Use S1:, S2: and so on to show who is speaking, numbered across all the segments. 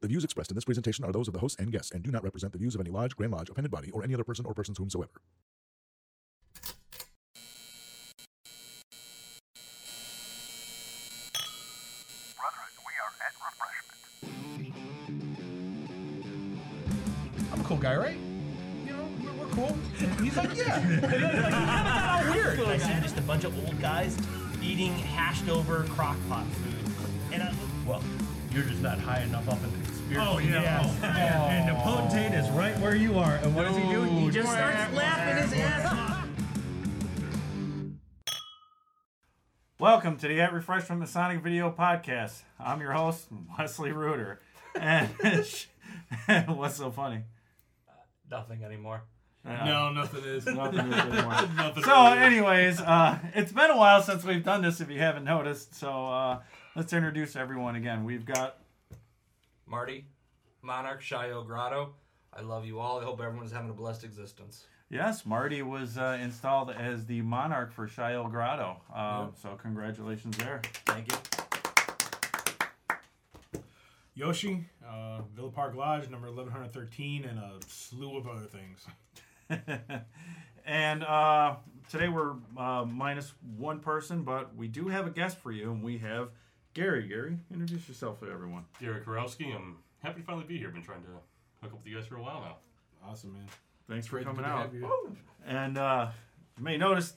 S1: The views expressed in this presentation are those of the host and guests and do not represent the views of any lodge, Grand Lodge, appended body, or any other person or persons whomsoever.
S2: Brethren, we are at refreshment.
S3: I'm a cool guy, right? You know, we're, we're cool. He's like, yeah. And he's like, "You're not weird.
S4: Like that, just a bunch of old guys eating hashed over crock pot food. And I, well,
S5: You're just not high enough up in the conspiracy.
S4: Oh, yeah.
S5: Oh, and, and the potentate is right where you are. And what does he do? He
S4: just starts laughing his ass off.
S6: Welcome to the At Refreshment Masonic Video Podcast. I'm your host, Wesley Reuter. And what's so funny?
S4: Nothing anymore.
S3: No, nothing is.
S6: Nothing is anymore.
S3: Nothing
S6: So, anyways, uh, it's been a while since we've done this. If you haven't noticed, so uh, let's introduce everyone again. We've got
S7: Marty, Monarch, Shio Grotto. I love you all. I hope everyone's having a blessed existence.
S6: yes, Marty was uh, installed as the monarch for Shiel Grotto. Um, So, congratulations there.
S7: Thank you.
S3: Yoshi, uh, Villa Park Lodge, number 1113, and a slew of other things.
S6: and uh, today we're uh, minus one person, but we do have a guest for you, and we have Gary. Gary, introduce yourself to everyone.
S8: Gary Karowski. I'm happy to finally be here. Been trying to hook up with you guys for a while now.
S3: Awesome, man.
S6: Thanks for coming out. And uh, you may notice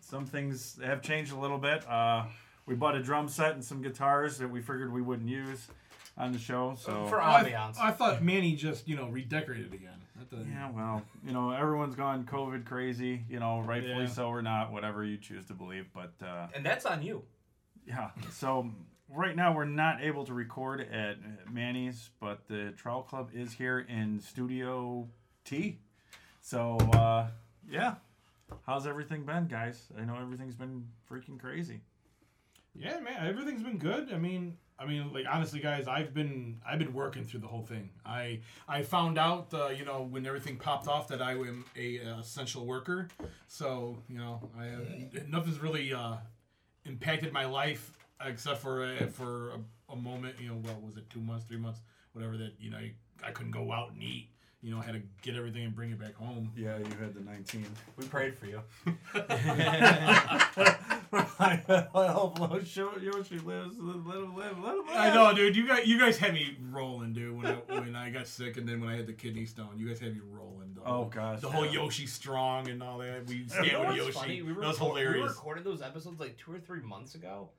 S6: some things have changed a little bit. Uh, we bought a drum set and some guitars that we figured we wouldn't use on the show. So
S7: For
S3: I,
S7: ambiance.
S3: I thought Manny just, you know, redecorated again.
S6: Yeah, well, you know, everyone's gone COVID crazy. You know, rightfully
S3: Yeah.
S6: so or not, whatever you choose to believe. But uh,
S7: and that's on you.
S6: Yeah. So right now we're not able to record at Manny's, but the Trowel Club is here in Studio T. So uh, yeah, how's everything been, guys? I know everything's been freaking crazy.
S3: Yeah, man, everything's been good. I mean, I mean, like honestly, guys, I've been I've been working through the whole thing. I I found out, uh, you know, when everything popped off that I am a uh, essential worker. So you know, I have, nothing's really uh, impacted my life except for uh, for a, a moment. You know, what was it, two months, three months, whatever. That you know, I couldn't go out and eat. You know, I had to get everything and bring it back home.
S6: Yeah, you had the 19.
S7: We prayed for you.
S6: I hope Yoshi lives. Let him live. Let him live.
S3: I know, dude. You guys, you guys had me rolling, dude. When I when I got sick, and then when I had the kidney stone, you guys had me rolling. The
S6: Oh, gosh.
S3: the whole Yoshi strong and all that. We
S4: You
S3: stayed with Yoshi.
S4: funny? We,
S3: that was
S4: record- we recorded those episodes like two or three months ago,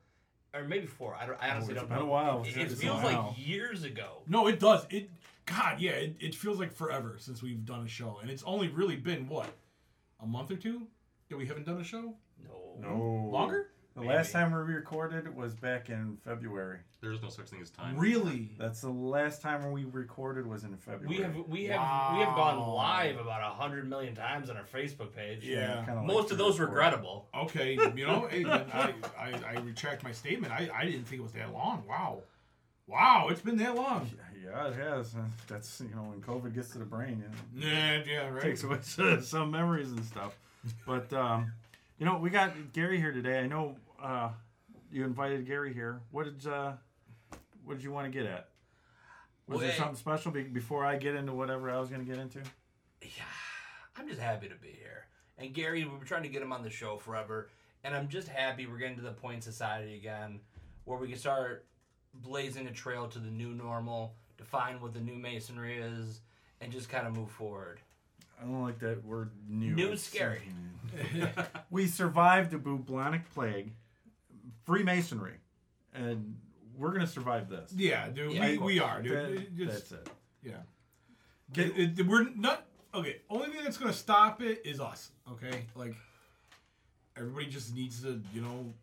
S4: or maybe four. I, don't, I oh, honestly
S6: it's
S4: don't
S6: been
S4: know.
S6: a while.
S4: It, it
S6: It's
S4: feels
S6: been a
S4: like years ago.
S3: No, it does. It, God, yeah. It, it feels like forever since we've done a show, and it's only really been what, a month or two that we haven't done a show.
S4: No.
S6: No.
S3: Longer?
S6: The last time we recorded was back in February.
S8: There is no such thing as time.
S3: Really?
S6: That's the last time we recorded was in February.
S4: We have we have we have gone live about a hundred million times on our Facebook page.
S3: Yeah.
S6: kinda like
S4: Most of those
S6: three or four.
S4: regrettable.
S3: Okay. You know, I, I I retract my statement. I I didn't think it was that long. Wow. Wow, it's been that long.
S6: Yeah, it has. That's you know when COVID gets to the brain, you know,
S3: Yeah, yeah,
S6: it
S3: right.
S6: takes away some memories and stuff. But um, you know, we got Gary here today. I know uh, you invited Gary here. What did uh, what did you want to get at? Was there something special be- before I get into whatever I was going to get into?
S7: Yeah, I'm just happy to be here. And Gary, we've been trying to get him on the show forever, and I'm just happy we're getting to the point in society again where we can start blazing a trail to the new normal, define what the new masonry is, and just kind of move forward.
S6: I don't like that word new.
S7: New
S6: It's
S7: scary.
S6: we survived the bubonic plague, Freemasonry, and we're going to survive this.
S3: Yeah, dude.
S7: Yeah,
S3: we, we are, dude.
S6: That-
S3: It just-
S6: that's it.
S3: Yeah. Get, it, we're not okay. Only thing that's gonna stop it is us. Okay, like everybody just needs to, you know,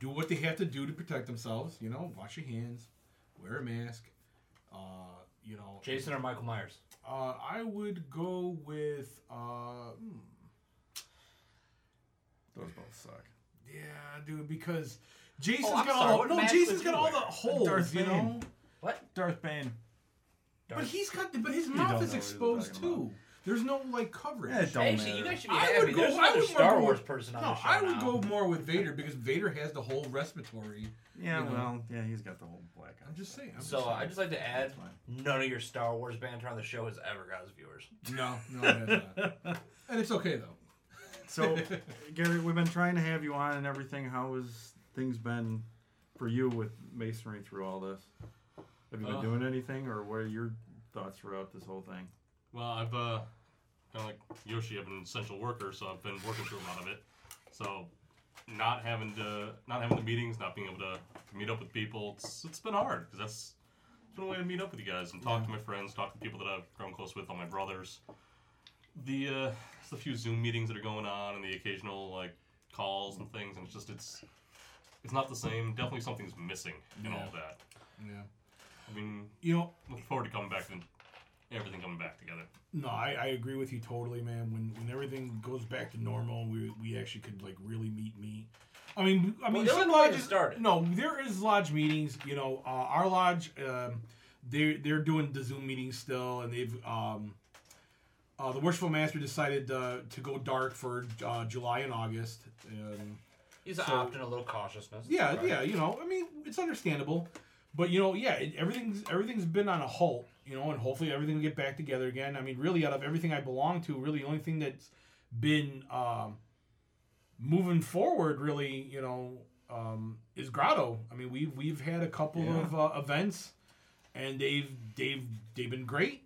S3: do what they have to do to protect themselves. You know, wash your hands, wear a mask. Uh, you know,
S7: Jason or Michael Myers?
S3: Uh, I would go with. Uh, hmm,
S6: Those both suck.
S3: yeah, dude, because Jason's
S7: Oh,
S3: got
S7: sorry,
S3: all.
S7: what
S3: No,
S7: mask
S3: Jason's
S7: would
S3: got all
S7: wear?
S3: the holes.
S6: Darth
S3: you know.
S7: What?
S6: Darth Bane.
S3: But he's got, but his mouth is exposed
S6: too. about.
S3: Too. There's no like coverage.
S6: Yeah, it don't
S7: Actually, you
S6: matter.
S7: guys should be
S3: I
S7: happy.
S3: would go.
S7: There's
S3: I
S7: another
S3: would
S7: Star
S3: more go-
S7: Wars person on
S3: no,
S7: the show
S3: I would
S7: now.
S3: go more with Vader because Vader has the whole respiratory.
S6: Yeah,
S3: you know.
S6: well, yeah, he's got the whole black eye.
S3: I'm just saying. I'm
S7: So
S3: just saying.
S7: I just like to add,
S6: That's fine.
S7: none of your Star Wars banter on the show has ever got us viewers.
S3: no, no, it has not. and it's okay though.
S6: So, Gary, we've been trying to have you on and everything. How has things been for you with masonry through all this? Have you been
S8: Uh.
S6: doing anything, or what are your thoughts throughout this whole thing?
S8: Well, I've uh, kind of like Yoshi, I've been an essential worker, so I've been working through a lot of it. So, not having to, not having the meetings, not being able to, to meet up with people, it's, it's been hard because that's it's been a way to meet up with you guys and talk to my friends, talk to people that I've grown close with, all my brothers. The uh, the few Zoom meetings that are going on and the occasional like calls and things, and it's just it's it's not the same. Definitely something's missing in all
S3: Yeah.
S8: of that.
S3: Yeah.
S8: I mean,
S3: You know,
S8: looking forward to coming back and everything coming back together.
S3: No, I, I agree with you totally, man. When when everything goes back to normal, we we actually could like really meet meet. I mean, I mean,
S7: Well,
S3: some
S7: Illinois
S3: lodges
S7: started.
S3: No, there is lodge meetings. You know, uh, our lodge, um, they they're doing the Zoom meetings still, and they've um, uh, the worshipful master decided uh, to go dark for uh, July and August. Um,
S7: He's
S3: So-
S7: opting a little cautiousness.
S3: yeah,
S7: Right.
S3: yeah, you know, I mean, it's understandable, but you know, yeah, it, everything's everything's been on a halt, you know, and hopefully everything will get back together again. I mean, really, out of everything I belong to, really, the only thing that's been um, moving forward, really, you know, um, is Grotto. I mean, we've we've had a couple
S6: Yeah.
S3: of uh, events, and they've they've they've been great.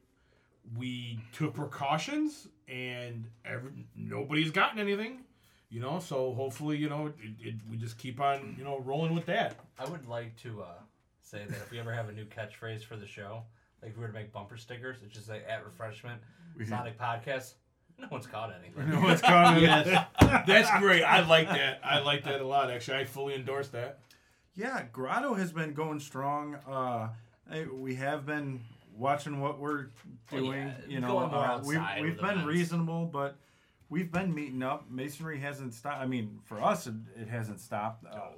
S3: We took precautions, and every, nobody's gotten anything. You know, so hopefully, you know, it, it, we just keep on, you know, rolling with that.
S7: I would like to uh, say that if we ever have a new catchphrase for the show, like if we were to make bumper stickers, it's just like at refreshment, Sonic Podcast. No one's caught anything.
S6: No, what's going on?
S3: Yes. That's great. I like that. I like that a lot. Actually, I fully endorse that.
S6: Yeah, Grotto has been going strong. Uh, I- we have been watching what we're
S7: Well,
S6: doing.
S7: yeah,
S6: you know,
S7: going more
S6: uh, we've,
S7: outside
S6: we've
S7: with
S6: been
S7: events.
S6: reasonable, but we've been meeting up. Masonry hasn't stopped. I mean, for us, it, it hasn't stopped. Uh,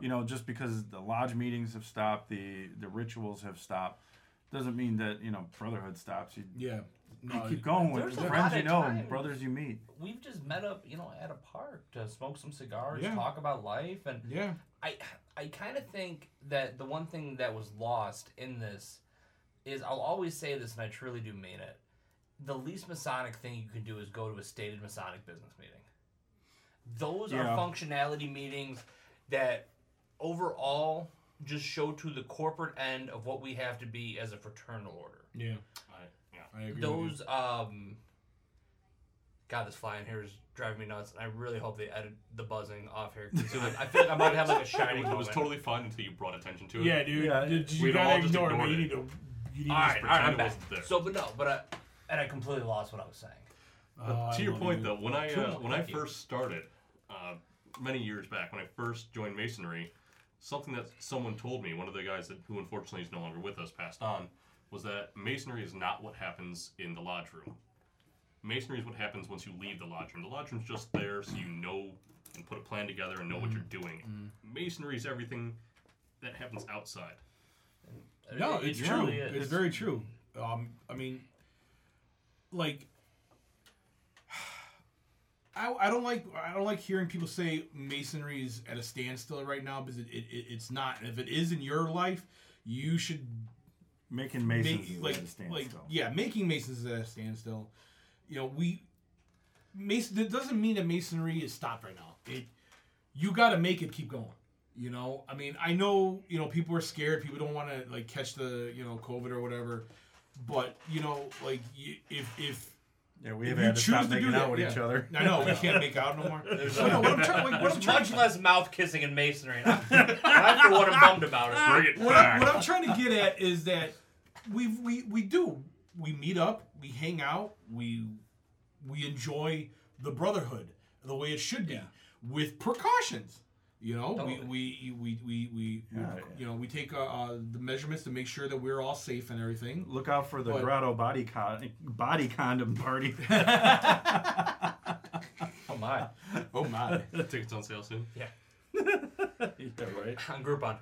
S6: you know, just because the lodge meetings have stopped, the the rituals have stopped, doesn't mean that you know brotherhood stops. You,
S3: Yeah.
S6: you keep going with
S7: There's
S6: friends you know and
S7: times-
S6: brothers you meet.
S7: We've just met up, you know, at a park to smoke some cigars,
S3: Yeah.
S7: talk about life, and
S3: Yeah.
S7: I I kind of think that the one thing that was lost in this is I'll always say this, and I truly do mean it. The least Masonic thing you can do is go to a stated Masonic business meeting. Those
S6: Yeah.
S7: are functionality meetings that overall just show to the corporate end of what we have to be as a fraternal order.
S3: Yeah.
S8: I, yeah.
S3: I agree. with
S7: Those um God, this fly in here is driving me nuts, and I really hope they edit the buzzing off here. 'cause I, I feel like I might have like a shining
S8: It was
S7: moment.
S8: totally fine until you brought attention to it.
S3: Yeah, dude.
S6: Yeah,
S3: Did- you
S8: we've all
S3: gotta
S8: just
S3: ignore me.
S8: ignored
S3: You
S8: it.
S3: need to. You need
S7: All
S3: to
S7: right,
S3: just
S7: all right, I'm
S8: pretend it
S7: back.
S8: wasn't there.
S7: So, but no, but I, and I completely lost what I was saying.
S8: But
S3: Oh,
S8: to
S3: I
S8: your
S3: love
S8: point,
S3: you.
S8: though, when I uh, when I
S7: thank you.
S8: first started, uh, many years back, when I first joined Masonry, something that someone told me, one of the guys that who unfortunately is no longer with us, passed on, was that Masonry is not what happens in the lodge room. Masonry is what happens once you leave the lodge room. The lodge room's just there so you know and put a plan together and know what you're doing. Masonry is everything that happens outside.
S3: No,
S7: It- it
S3: it's true.
S7: is.
S3: It's very true. Um, I mean, like, I, I don't like I don't like hearing people say masonry is at a standstill right now because it, it, it it's not. And if it is in your life, you should
S6: Making masons
S3: make
S6: is
S3: like
S6: at a standstill.
S3: like yeah, making masons is at a standstill. You know, we mason. It doesn't mean that masonry is stopped right now. It you got to make it keep going. You know, I mean, I know you know people are scared. People don't want to like catch the you know COVID or whatever. But you know, like if if
S6: yeah, we
S3: if
S6: have
S3: you
S6: had to stop
S3: choose to do
S6: making
S3: that,
S6: out with
S3: yeah.
S6: each other.
S3: I know we can't make out no more. But no, what I'm trying, like, what I'm
S7: There's
S3: trying,
S7: much less mouth kissing in masonry. And I, I for one am bummed about it.
S8: Bring it
S3: what, I, what I'm trying to get at is that we we we do we meet up, we hang out, we we enjoy the brotherhood the way it should be with precautions. You know,
S7: Totally.
S3: we, we we we we, we
S6: Yeah,
S3: you know we take uh, uh, the measurements to make sure that we're all safe and everything.
S6: Look out for the
S3: But-
S6: grotto body con- body condom party.
S7: Oh my.
S3: Oh my!
S8: Tickets on sale soon.
S7: Yeah.
S6: yeah, right.
S7: On Groupon.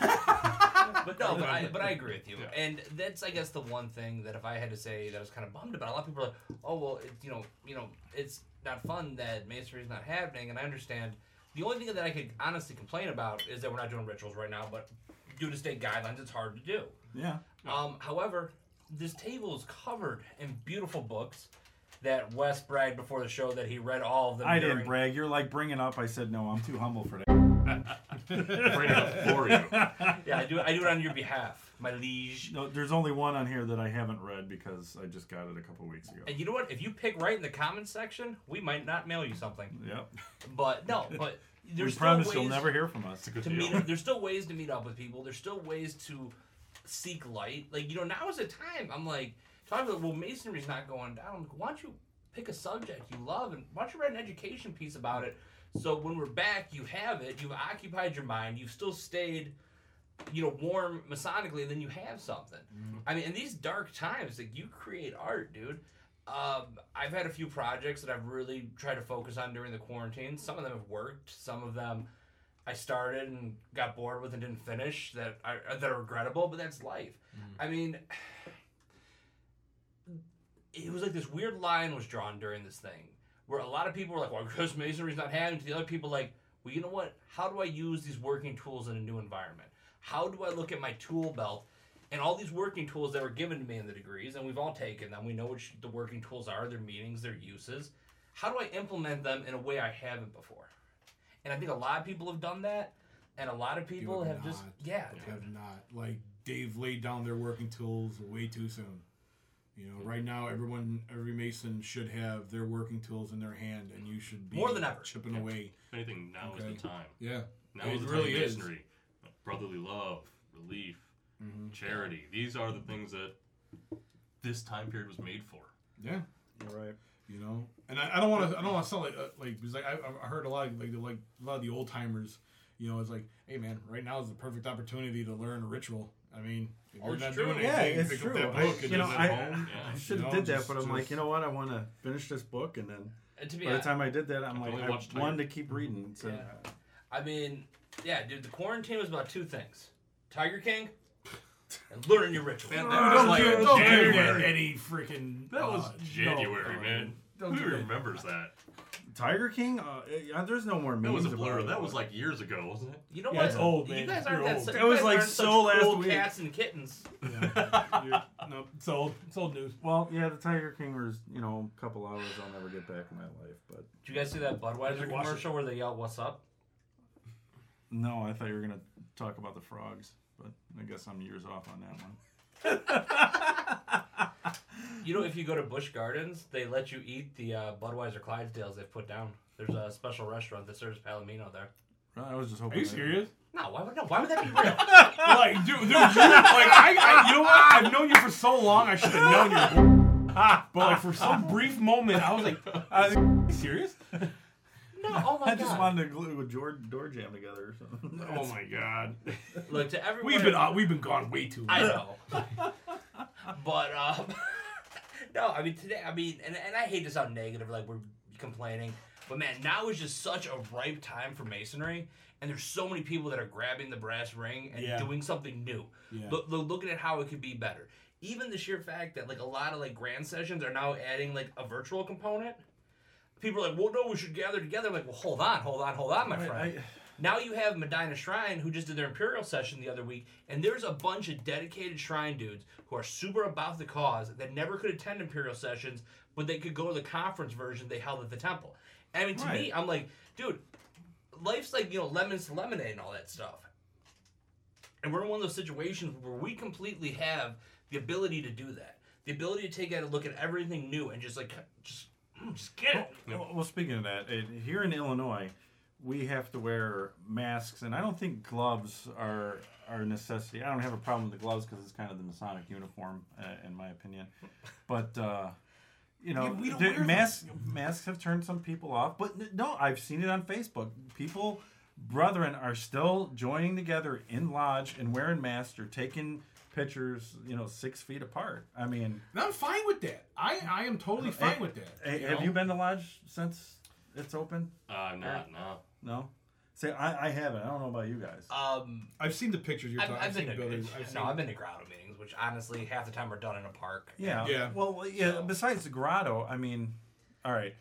S7: but no, but I, but I agree with you.
S8: Yeah.
S7: And that's, I guess, the one thing that if I had to say that I was kind of bummed about, a lot of people are like, oh, well, it, you know, you know, it's not fun that masonry's not happening, and I understand. The only thing that I could honestly complain about is that we're not doing rituals right now, but due to state guidelines, it's hard to do.
S6: Yeah.
S7: Um, however, this table is covered in beautiful books that Wes bragged before the show that he read all of them.
S6: I
S7: during,
S6: didn't brag. You're like bringing up. I said no. I'm too humble for that.
S8: Bring it up for you.
S7: Yeah, I do. I do it on your behalf, my liege.
S6: No, there's only one on here that I haven't read because I just got it a couple weeks ago.
S7: And you know what? If you pick right in the comments section, we might not mail you something.
S6: Yep.
S7: But no, but
S6: We
S7: there's still
S6: promise
S7: ways
S6: you'll never hear from us.
S7: To
S8: deal.
S7: meet. There's still ways to meet up with people. There's still ways to seek light. Like you know, now is the time. I'm like talking about well, masonry's not going down. Why don't you pick a subject you love and why don't you write an education piece about it? So when we're back, you have it. You've occupied your mind. You've still stayed, you know, warm masonically. And then you have something. I mean, in these dark times, like you create art, dude. Um, I've had a few projects that I've really tried to focus on during the quarantine. Some of them have worked. Some of them I started and got bored with and didn't finish. That are that are regrettable, but that's life. I mean, it was like this weird line was drawn during this thing where a lot of people were like, "Well, Chris Masonry's not happening." To the other people, like, "Well, you know what? How do I use these working tools in a new environment? How do I look at my tool belt?" And all these working tools that were given to me in the degrees, and we've all taken them. We know which the working tools are, their meanings, their uses. How do I implement them in a way I haven't before? And I think a lot of people have done that, and a lot of people
S3: have
S7: have just yeah,
S3: have not. Like Dave laid down their working tools way too soon. You know, right now everyone, every mason should have their working tools in their hand, and you should be
S7: More than ever.
S3: chipping away.
S8: If anything, now is the time.
S3: Yeah,
S8: Now
S3: It
S8: is the
S3: really
S8: time.
S3: is.
S8: Masonry, brotherly love, relief,
S3: Mm-hmm.
S8: charity. These are the things that this time period was made for.
S3: yeah.
S6: You're right.
S3: You know, and I, I don't want to. I don't want to sound like uh, like because like I, I heard a lot of, like the- like a lot of the old timers. You know, it's like, hey man, right now is the perfect opportunity to learn a ritual. I mean, if
S7: Oh,
S3: you're
S7: it's
S3: not
S7: true.
S3: doing
S6: Yeah,
S3: anything,
S6: it's
S3: pick
S6: true.
S3: up that
S6: I-
S3: and
S6: you know, I,
S3: at home.
S8: Yeah.
S6: I should
S3: You
S6: have
S3: know,
S6: did that,
S3: just-
S6: but I'm like, you know what? I want to finish this book, and then
S7: And to be
S6: by the time I did that, I'm
S8: I've
S6: like,
S8: only
S6: I
S8: watched Tiger.
S6: wanted to keep reading. So
S7: Yeah. I mean, yeah, dude, the quarantine was about two things: Tiger King and learning your ritual.
S8: Man,
S3: Dude,
S8: that was
S3: don't
S8: like
S3: give, don't give
S8: January.
S3: any freaking.
S8: That was
S3: uh,
S8: January,
S3: no,
S8: man. Who remembers that?
S6: Tiger King, uh, uh, there's no more
S8: That
S6: memes
S8: was a blur. That was like years ago, wasn't it?
S7: You know
S3: Yeah,
S7: what?
S3: it's old, man.
S7: You guys aren't
S3: You're
S7: that.
S3: old.
S7: su-
S6: That
S7: you
S6: was
S7: guys
S6: like
S7: aren't
S6: so
S7: such
S6: last
S7: cool
S6: week.
S7: Cats and kittens.
S3: Yeah. You're- no, it's old. It's old news.
S6: Well, yeah, the Tiger King was, you know, a couple hours I'll never get back in my life. But
S7: Did you guys see that Budweiser
S3: Watch it.
S7: commercial where they yell "What's up"?
S6: no, I thought you were gonna talk about the frogs. But I guess I'm years off on that one.
S7: You know, if you go to Busch Gardens, they let you eat the uh, Budweiser Clydesdales they've put down. There's a special restaurant that serves Palomino there.
S6: I was just hoping.
S3: Are you
S6: that-
S3: serious?
S7: No, why would no? Why would that be real?
S3: like, dude, dude, you, like, I, I, you know what? I've known you for so long. I should have known you. but like for some brief moment, I was like, I was like, "Are you serious?
S7: no, oh my
S6: I just wanted to glue a door, door jam together or something.
S3: Oh my god,
S7: Look to everyone.
S3: we've been uh, we've been gone way too long.
S7: I know. but um no, I mean today I mean and, and I hate to sound negative like we're complaining, but man, now is just such a ripe time for masonry and there's so many people that are grabbing the brass ring and
S3: Yeah.
S7: doing something new.
S3: Yeah.
S7: Look, look, looking at how it could be better. Even the sheer fact that like a lot of like grand sessions are now adding like a virtual component. People are like, well, no, we should gather together. I'm like, well, hold on, hold on, hold on, my friend.
S6: I-
S7: Now you have Medina Shrine, who just did their Imperial session the other week, and there's a bunch of dedicated Shrine dudes who are super about the cause that never could attend Imperial sessions, but they could go to the conference version they held at the temple. I mean, to me, I'm like, dude, life's like you know lemons to lemonade and all that stuff. And we're in one of those situations where we completely have the ability to do that, the ability to take out a look at everything new and just like just mm, just get it.
S6: Well, well, speaking of that, it, here in Illinois, we have to wear masks, and I don't think gloves are are a necessity. I don't have a problem with the gloves because it's kind of the Masonic uniform, uh, in my opinion. But uh, you know,
S3: Yeah, we don't
S6: the
S3: wear them.
S6: masks masks have turned some people off. But no, I've seen it on Facebook. People, brethren, are still joining together in lodge and wearing masks or taking pictures. You know, six feet apart. I mean,
S3: And I'm fine with that. I I am totally fine
S6: Hey,
S3: with that.
S6: hey,
S3: you
S6: have
S3: know?
S6: you been to lodge since it's open?
S8: Uh, I'm not. No.
S6: No. Say, I, I haven't. I don't know about you guys.
S7: Um,
S3: I've seen the pictures you're
S7: I've,
S3: talking.
S7: I've been to
S3: buildings.
S7: no,
S3: I've seen.
S7: I've been to grotto meetings, which honestly half the time are done in a park.
S6: Yeah.
S3: Yeah.
S6: Well, yeah.
S7: So-
S6: Besides the grotto, I mean, all right.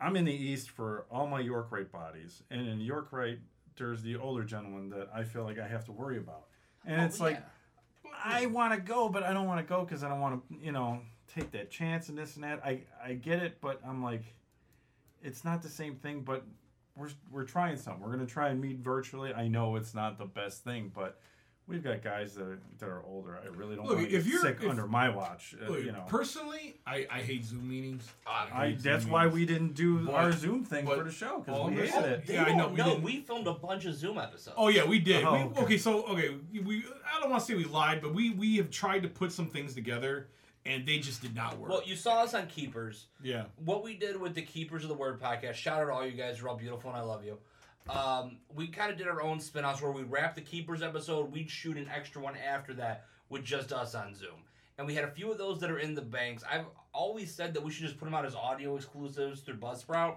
S6: I'm in the east for all my York Rite bodies, and in York Rite, there's the older gentleman that I feel like I have to worry about, and
S7: Oh,
S6: it's like
S7: yeah.
S6: I want to go, but I don't want to go because I don't want to, you know, take that chance and this and that. I I get it, but I'm like, it's not the same thing. But we're we're trying something. We're gonna try and meet virtually. I know it's not the best thing, but we've got guys that are, that are older. I really don't
S3: Look,
S6: want to
S3: if
S6: get
S3: you're-
S6: sick
S3: if-
S6: under my watch. uh,
S3: Look,
S6: you know,
S3: personally, I, I hate Zoom meetings.
S7: Uh,
S6: I that's why we didn't do
S3: But-
S6: our Zoom thing
S3: but
S6: for the show because we
S3: I'm
S6: hated it.
S3: Yeah, I know, we
S7: know.
S3: didn't-
S7: We filmed a bunch of Zoom episodes.
S3: Oh yeah, we did.
S6: Oh,
S3: we,
S6: okay.
S3: okay. so okay, we I don't want to say we lied, but we we have tried to put some things together, and they just did not work.
S7: Well, you saw us on Keepers.
S3: yeah.
S7: What we did with the Keepers of the Word podcast. Shout out to all you guys. You're all beautiful, and I love you. Um, we kind of did our own spin-offs where we wrapped the Keepers episode. We'd shoot an extra one after that with just us on Zoom. And we had a few of those that are in the banks. I've always said that we should just put them out as audio exclusives through Buzzsprout.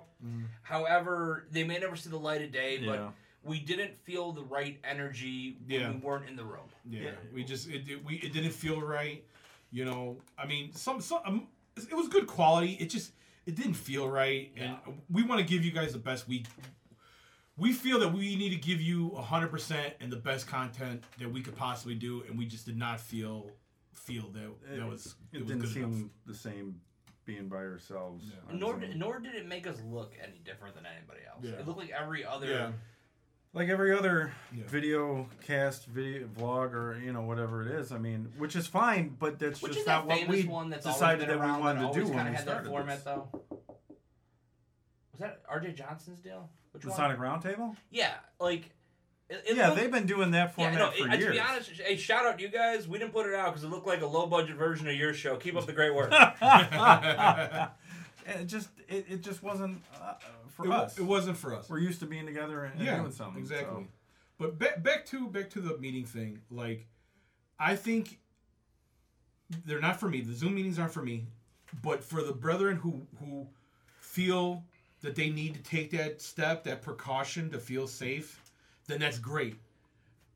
S7: However, they may never see the light of day, but we didn't feel the right energy when
S3: Yeah.
S7: we weren't in the room.
S3: Yeah,
S6: Yeah.
S3: we just it, it we it didn't feel right. You know, I mean, some some um, it was good quality. It just it didn't feel right, and we want to give you guys the best we. We feel that we need to give you hundred percent and the best content that we could possibly do, and we just did not feel feel that that was it,
S6: It,
S3: was
S6: didn't
S3: good
S6: seem
S3: enough.
S6: the same being by ourselves.
S3: Yeah.
S7: Nor did, nor did it make us look any different than anybody else.
S3: Yeah.
S7: It looked like every other.
S3: Yeah,
S6: like every other
S3: Yeah.
S6: video cast, video vlog, or you know whatever it is. I mean, which is fine, but that's
S7: Which
S6: just
S7: is
S6: not
S7: that
S6: what
S7: famous
S6: we
S7: one that's
S6: decided that we wanted
S7: that
S6: to do
S7: always
S6: when
S7: kinda
S6: we
S7: had that format
S6: this.
S7: though? Was that R.J. Johnson's deal? Which
S6: The
S7: one?
S6: Masonic Roundtable.
S7: Yeah, like. It, it
S6: Yeah,
S7: looked-
S6: they've been doing that
S7: Yeah,
S6: format
S7: no,
S6: for
S7: it, to be honest, hey, shout out to you guys. We didn't put it out because it looked like a low budget version of your show. Keep up the great work.
S6: it just it, it just wasn't uh, for
S3: it,
S6: us.
S3: it wasn't for us.
S6: We're used to being together and, and
S3: yeah,
S6: doing something.
S3: exactly.
S6: so.
S3: But back back to back to the meeting thing. Like, I think they're not for me. The Zoom meetings aren't for me. But for the brethren who who feel that they need to take that step, that precaution to feel safe, then that's great.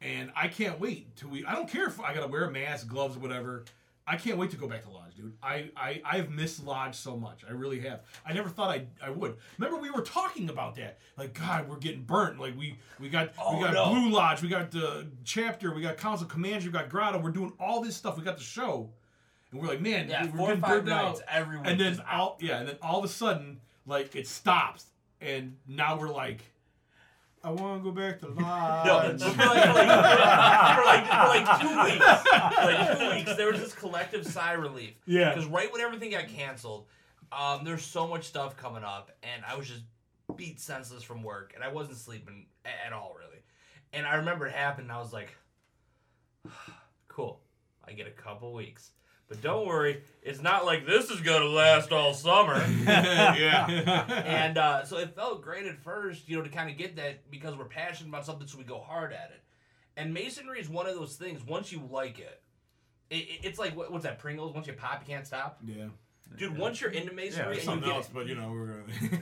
S3: And I can't wait till we. I don't care if I gotta wear a mask, gloves, whatever. I can't wait to go back to lodge, dude. I, I I've missed lodge so much. I really have. I never thought I I would. Remember we were talking about that. Like God, we're getting burnt. Like we we got
S7: Oh,
S3: we got
S7: no.
S3: Blue Lodge, we got the chapter, we got Council Commander, we got Grotto. We're doing all this stuff. We got the show, and we're like, man,
S7: Yeah,
S3: we're getting burnt
S7: nights
S3: out.
S7: every.
S3: And then all yeah, and then all of a sudden, like it stops, and now we're like, I want to go back to lodge.
S7: No, for like, for, like, for, like, for like two weeks, for like two weeks, there was this collective sigh relief.
S3: Yeah.
S7: Because right when everything got canceled, um, there's so much stuff coming up, and I was just beat senseless from work, and I wasn't sleeping at all, really. And I remember it happened, and I was like, cool, I get a couple weeks. But don't worry, it's not like this is gonna last all summer.
S3: yeah.
S7: and uh, so it felt great at first, you know, to kind of get that because we're passionate about something, so we go hard at it. And masonry is one of those things. Once you like it, it, it- it's like what, what's that Pringles? Once you pop, you can't stop.
S3: yeah.
S7: Dude, once you're into masonry and you
S3: Something
S7: get
S3: else, but you know we're gonna.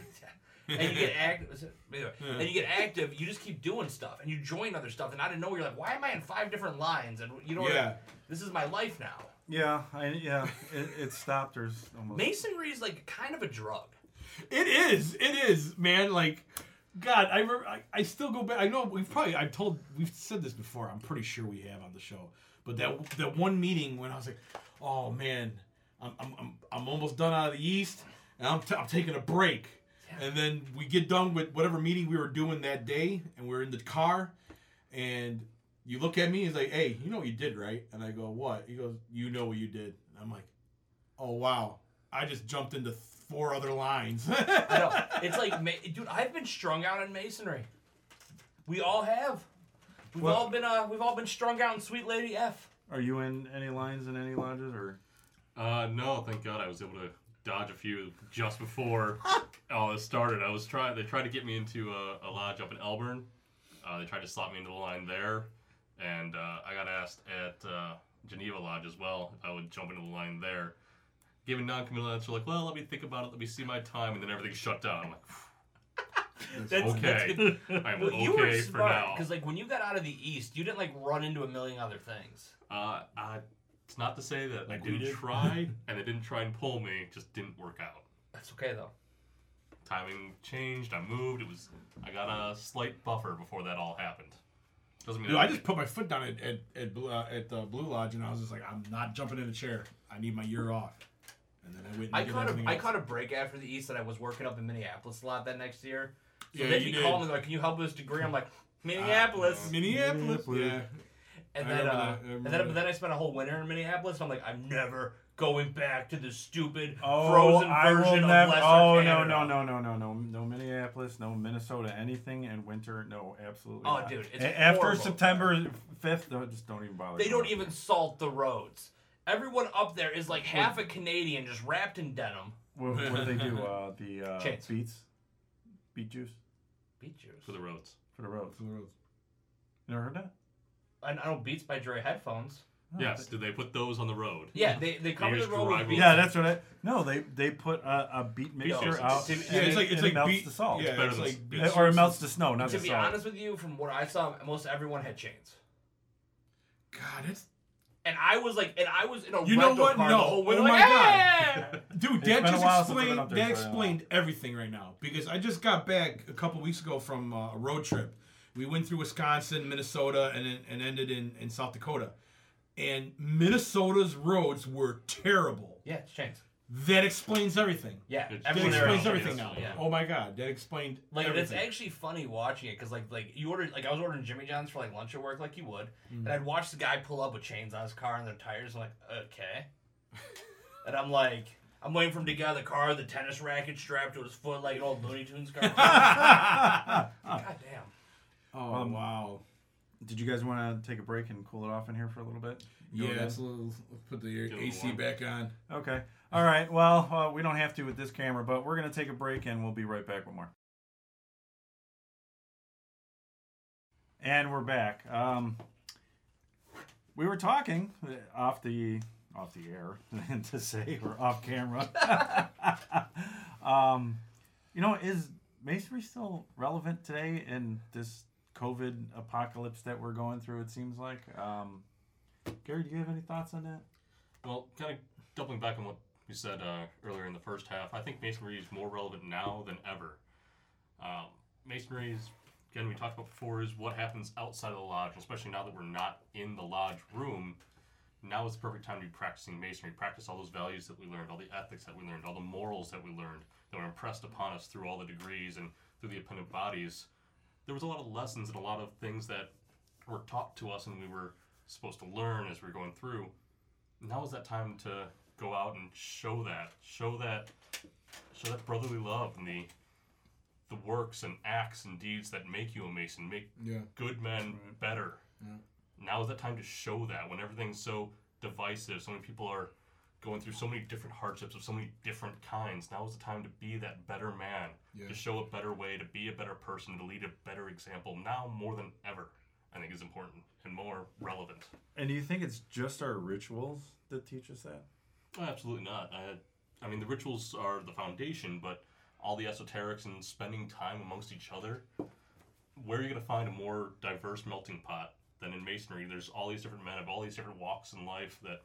S7: and you get active, anyway, and you get active, you just keep doing stuff, and you join other stuff, and out of nowhere you're like, why am I in five different lines? And you know, what I-
S3: Yeah.
S7: this is my life now.
S6: Yeah, I, yeah, it, it stopped. There's almost
S7: Masonry is like kind of a drug.
S3: It is. It is, man. Like, God, I, remember, I I still go back. I know we've probably I've told we've said this before. I'm pretty sure we have on the show. But that that one meeting when I was like, oh man, I'm I'm I'm, I'm almost done out of the East, and I'm t- I'm taking a break. And then we get done with whatever meeting we were doing that day, and we're in the car, and you look at me and he's like, hey, you know what you did, right? And I go, what? He goes, you know what you did. And I'm like, oh wow, I just jumped into four other lines.
S7: I know. It's like, dude, I've been strung out in masonry. We all have. We've
S6: Well-
S7: all been uh, we've all been strung out in Sweet Lady F.
S6: Are you in any lines in any lodges or?
S8: Uh, no, thank God I was able to dodge a few just before all this started. I was trying. They tried to get me into a, a lodge up in Elburn. Uh, they tried to slot me into the line there, and uh, I got asked at uh, Geneva Lodge as well. if I would jump into the line there. Given non-committal answer, like, well, let me think about it. Let me see my time, and then everything shut down. I'm like,
S4: That's,
S8: Okay.
S4: good.
S8: I'm
S4: Well, you were
S8: okay for now.
S4: because, like, when you got out of the East, you didn't like run into a million other things.
S8: Uh, I, it's not to say that
S3: Like
S8: I didn't
S3: did.
S8: try and they didn't try and pull me, it just didn't work out.
S4: That's okay though.
S8: Timing changed. I moved. It was. I got a slight buffer before that all happened. Doesn't mean
S3: Dude, I just put my foot down at at at, Blue- uh, at the Blue Lodge, and I was just like, I'm not jumping in a chair. I need my year off. And then I went. And
S7: I
S3: did
S7: caught
S3: everything
S7: a I
S3: else.
S7: caught a break after the East that I was working up in Minneapolis a lot that next year. So
S3: Yeah,
S7: they'd
S3: you
S7: be
S3: did.
S7: calling me like, "Can you help us degree?" I'm like, Minneapolis.
S3: Minneapolis. Yeah.
S7: And
S3: I
S7: then, uh,
S3: that. I
S7: and then,
S3: that.
S7: then I spent a whole winter in Minneapolis. And I'm like, I'm never going back to the stupid
S6: Oh,
S7: frozen
S6: I will
S7: version
S6: never.
S7: of Western
S6: Oh no
S7: Canada.
S6: no no no no no no Minneapolis, no Minnesota, anything in winter, no, absolutely.
S7: Oh,
S6: not.
S7: dude, it's
S6: A- after. September fifth, no, just don't even bother.
S7: They don't
S6: going.
S7: even salt the roads. Everyone up there is like half a Canadian, just wrapped in denim.
S6: What, what do they do? Uh, the uh,
S7: Chains.
S6: beets, beet juice
S7: Beet juice.
S8: for the roads.
S6: for the roads.
S3: For the roads.
S6: You never heard that?
S7: I, I know Beats by Dre headphones.
S6: Oh,
S8: Yes. Did they put those on the road?
S7: Yeah, they they cover the
S8: just
S7: road
S8: drive
S7: with Beats.
S6: Yeah, that's what I. No, they they put a, a beet mixture
S8: juice.
S6: out.
S7: Yeah,
S3: Yeah, it's like it's
S6: and
S3: like
S6: it melts
S3: beat,
S6: the salt.
S3: Yeah,
S8: better
S3: it's
S8: than
S3: like
S8: s-
S3: beet
S6: Uh, or it melts the snow, not
S7: to
S6: the
S7: be
S6: salt.
S7: honest with you, from what I saw, most everyone had chains.
S3: God, it's
S7: And I was like, and I was in a
S3: You know
S7: rental
S3: what?
S7: car
S3: No.
S7: the whole way,
S3: Oh
S7: like,
S3: my God. Dude,
S6: It's
S3: that just
S6: while since I've been
S3: explained
S6: up there,
S3: that
S6: so I don't
S3: explained everything right now because I just got back a couple weeks ago from uh, a road trip. We went through Wisconsin, Minnesota, and and ended in, in South Dakota. And Minnesota's roads were terrible.
S7: Yeah, it's chains.
S3: That explains everything.
S7: Yeah,
S8: It
S3: That explains everything now.
S7: Yeah.
S3: Oh my god, that explained
S7: Like
S3: everything.
S7: it's actually funny watching it because like like you ordered like I was ordering Jimmy John's for like lunch at work like you would,
S3: Mm.
S7: and I'd watch the guy pull up with chains on his car and their tires. I'm like, okay, and I'm like. I'm waiting for him to get out of the car, the tennis racket strapped to his foot like an old Looney Tunes car. God damn.
S3: Oh
S6: Um,
S3: wow.
S6: Did you guys want to take a break and cool it off in here for a little bit? Go
S3: Yeah,
S6: again?
S3: let's, let's put the
S8: Get
S3: AC back on.
S6: Okay. All right. Well, uh, we don't have to with this camera, but we're going to take a break and we'll be right back with more. And we're back. Um, we were talking uh, off the off the air to say or off camera. um, you know, is masonry still relevant today in this COVID apocalypse that we're going through? It seems like. Um, Gary, do you have any thoughts on that?
S8: Well, kind of doubling back on what you said uh, earlier in the first half, I think masonry is more relevant now than ever. Um, masonry is, again, we talked about before, is what happens outside of the lodge, especially now that we're not in the lodge room. Now is the perfect time to be practicing masonry. Practice all those values that we learned, all the ethics that we learned, all the morals that we learned, that were impressed upon us through all the degrees and through the appendant bodies. There was a lot of lessons and a lot of things that were taught to us and we were supposed to learn as we were going through. Now is that time to go out and show that show that show that brotherly love and the the works and acts and deeds that make you a mason make
S3: Yeah.
S8: good men better. Now is that time to show that when everything's so divisive so many people are going through so many different hardships of so many different kinds now is the time to be that better man
S3: Yeah.
S8: to show a better way to be a better person to lead a better example now more than ever i think is important and more relevant
S6: And do you think it's just our rituals that teach us that?
S8: Oh, absolutely not. I, I mean, the rituals are the foundation, but all the esoterics and spending time amongst each other, where are you going to find a more diverse melting pot than in masonry? There's all these different men of all these different walks in life that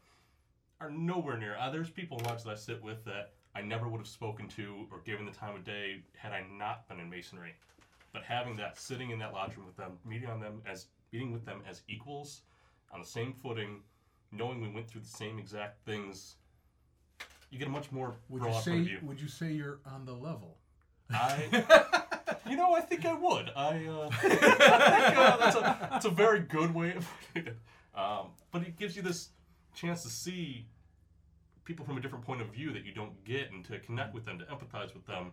S8: are nowhere near. Uh, there's people in lodge that I sit with that I never would have spoken to or given the time of day had I not been in masonry. But having that, sitting in that lodge room with them, meeting on them as meeting with them as equals, on the same footing, knowing we went through the same exact things, you get a much more
S9: Would you
S8: broad point of
S9: say
S8: view.
S9: would you say you're on the level?
S8: I, you know, I think I would. I, uh, I think, uh, that's a that's a very good way of putting it. Um, but it gives you this chance to see people from a different point of view that you don't get, and to connect with them, to empathize with them,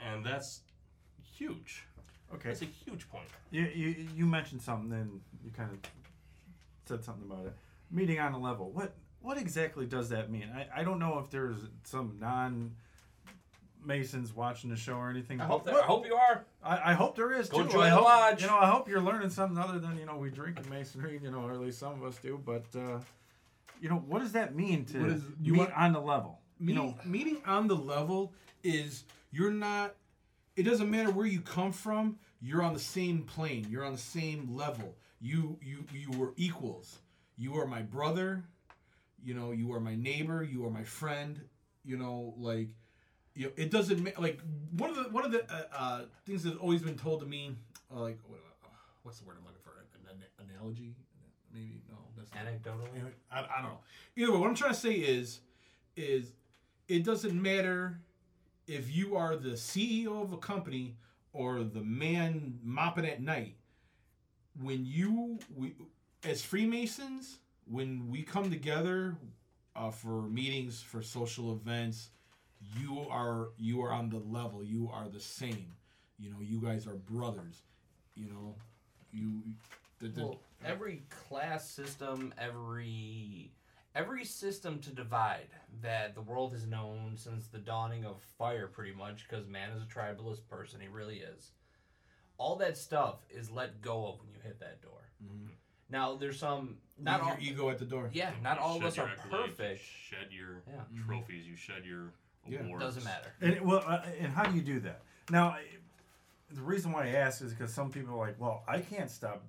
S8: and that's huge.
S6: Okay.
S8: That's a huge point.
S6: You, you, you mentioned something, and you kind of said something about it. Meeting on a level. What what exactly does that mean? I, I don't know if there's some non Masons watching the show or anything.
S7: I hope, that, I hope you are.
S6: I, I hope there is
S7: Go
S6: too.
S7: join
S6: I
S7: the
S6: hope,
S7: lodge.
S6: You know, I hope you're learning something other than you know we drink in masonry. You know, or at least some of us do. But uh, you know, what does that mean to
S3: is- you
S6: meet
S3: want-
S6: on the level? You know,
S3: meeting on the level is you're not it doesn't matter where you come from. You're on the same plane. You're on the same level. You you you were equals. You are my brother. You know, you are my neighbor. You are my friend. You know, like you know, it doesn't ma- like one of the one of the uh, uh, things that's always been told to me, uh, like what, what's the word I'm looking for? An, an analogy? Maybe no. That's not
S7: Anecdotally.
S3: I, I don't know. Either way, what I'm trying to say is, is it doesn't matter if you are the CEO of a company or the man mopping at night. When you we as Freemasons, when we come together uh, for meetings, for social events, you are you are on the level. You are the same. You know, you guys are brothers. You know, you. The, the,
S7: Well, uh, every class system, every every system to divide that the world has known since the dawning of fire, pretty much, because man is a tribalist person, he really is. All that stuff is let go of when you hit that door. Mm-hmm. Now, there's some not
S3: leave
S7: all.
S3: your ego at the door.
S7: Yeah, not all of us are
S8: accolades, you
S7: perfect.
S8: Shed your
S7: Yeah. Mm-hmm.
S8: trophies. You shed your
S3: Yeah.
S8: awards.
S7: Doesn't matter.
S6: And well, uh, and how do you do that? Now, the reason why I ask is because some people are like, "Well, I can't stop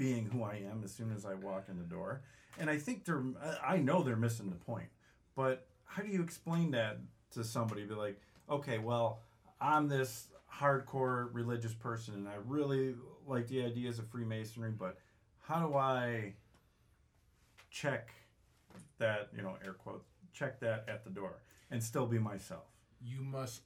S6: being who I am as soon as I walk in the door," and I think they're, I know they're missing the point. But how do you explain that to somebody? Be like, "Okay, well, I'm this hardcore religious person, and I really like the ideas of Freemasonry, but how do I check that, you know, air quotes, check that at the door and still be myself?"
S3: You must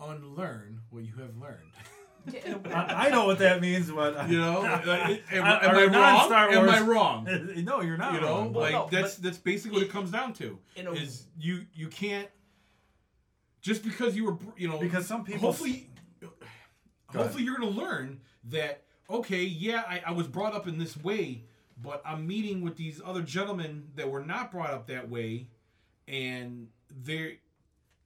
S3: unlearn what you have learned.
S7: Yeah, in a way.
S6: I, I know what that means, but
S3: You know, like, am, am
S6: I-
S3: I wrong?
S6: non-Star
S3: Am I wrong?
S6: no, you're not.
S3: You know,
S6: wrong.
S7: Well,
S3: like
S7: no,
S3: that's that's basically what it comes down to.
S7: in a-
S3: Is you you can't just because you were you know
S6: Because some people-
S3: hopefully
S6: uh,
S3: hopefully you're gonna learn that okay yeah I, I was brought up in this way but I'm meeting with these other gentlemen that were not brought up that way and they're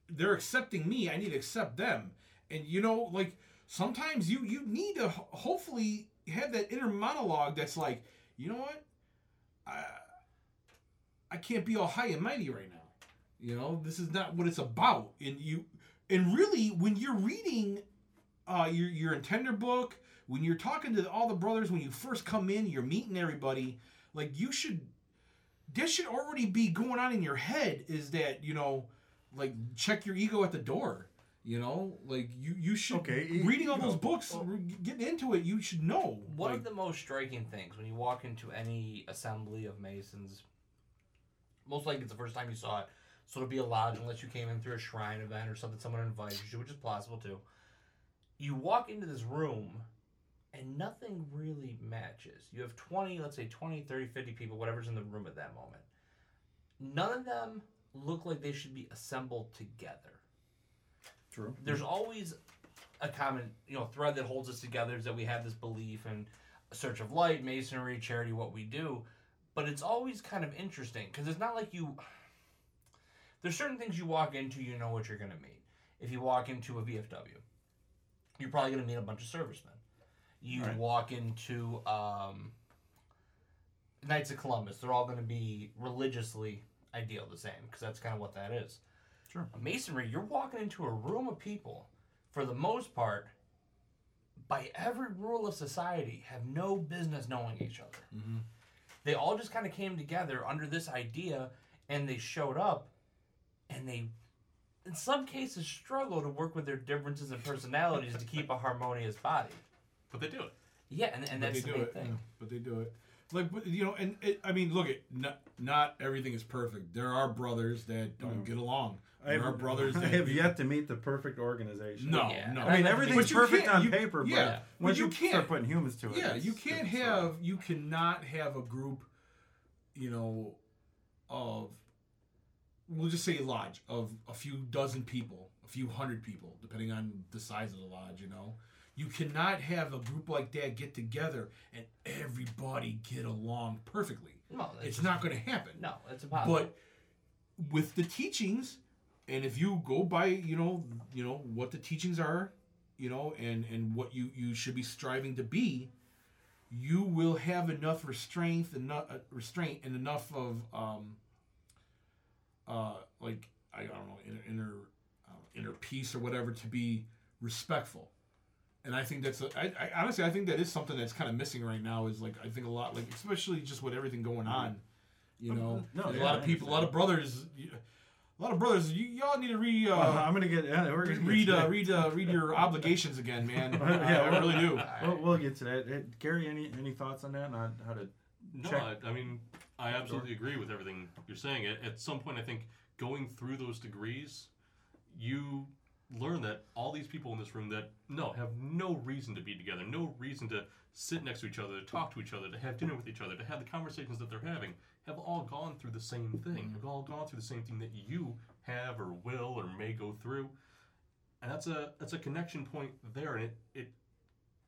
S3: they're accepting me I need to accept them and you know like sometimes you you need to hopefully have that inner monologue that's like you know what I I can't be all high and mighty right now you know this is not what it's about and you and really when you're reading uh, your your intender book, when you're talking to all the brothers, when you first come in, you're meeting everybody. Like you should, this should already be going on in your head. Is that you know, like check your ego at the door. You know, like you you should
S6: Okay,
S3: reading all those
S6: know,
S3: books, re- getting into it. You should know.
S7: One
S3: like,
S7: of the most striking things when you walk into any assembly of Masons, most likely it's the first time you saw it, so it'll be a lodge unless you came in through a shrine event or something someone invited you to, which is possible too. You walk into this room and nothing really matches. You have 20, let's say 20, 30, 50 people, whatever's in the room at that moment. None of them look like they should be assembled together
S6: True.
S7: there's always a common you know thread that holds us together is that we have this belief in a search of light masonry charity what we do but it's always kind of interesting because it's not like you there's certain things you walk into you know what you're going to meet if you walk into a vfw you're probably going to meet a bunch of servicemen you
S6: Right.
S7: walk into um, knights of columbus they're all going to be religiously ideal the same because that's kind of what that is
S6: Sure.
S7: masonry you're walking into a room of people for the most part by every rule of society have no business knowing each other mm-hmm. they all just kind of came together under this idea and they showed up and they in some cases struggle to work with their differences and personalities to keep a harmonious body
S8: But they do it.
S7: yeah and, and that's
S3: they
S7: the
S3: do
S7: main
S3: it.
S7: thing
S3: yeah, but they do it. Like you know, and it, I mean, look at not, not everything is perfect. There are brothers that don't mm-hmm. get along.
S6: I have,
S3: are brothers
S6: I have yet to meet the perfect organization.
S3: No,
S7: Yeah.
S3: no.
S6: I mean everything's perfect on
S3: you-
S6: paper,
S3: yeah,
S6: but
S3: but
S6: once
S3: you
S6: you,
S3: can't-
S6: start putting humans to it,
S3: Yeah, you can't have you cannot have a group, you know, of we'll just say a lodge of a few dozen people, a few hundred people, depending on the size of the lodge, you know. You cannot have a group like that get together and everybody get along perfectly.
S7: no
S3: It's
S7: just-
S3: not going to happen.
S7: no it's impossible
S3: But with the teachings, and if you go by, you know, you know what the teachings are, you know, and and what you you should be striving to be, you will have enough restraint, enough uh, restraint, and enough of um, uh, like I don't know inner inner, uh, inner peace or whatever to be respectful. And I think that's a, I, I honestly I think that is something that's kind of missing right now. Is like I think a lot like especially just with everything going on, you know,
S6: No,
S3: There's a
S6: yeah,
S3: lot of people, a lot of brothers, a lot of brothers. You y'all need to re uh,
S6: Uh, I'm gonna get. Yeah, we're gonna
S3: read
S6: to
S3: uh, read uh, read your obligations again, man.
S6: Yeah,
S3: I, I really do.
S6: We'll, we'll get to that. Uh, Gary, any any thoughts on that? On how to
S8: No,
S6: check?
S8: I, I mean, I absolutely agree with everything you're saying. At, at some point, I think going through those degrees, you learn that all these people in this room that no have no reason to be together, no reason to sit next to each other, to talk to each other, to have dinner with each other, to have the conversations that they're having, have all gone through the same thing. Have all gone through the same thing that you have or will or may go through, and that's a that's a connection point there, and it it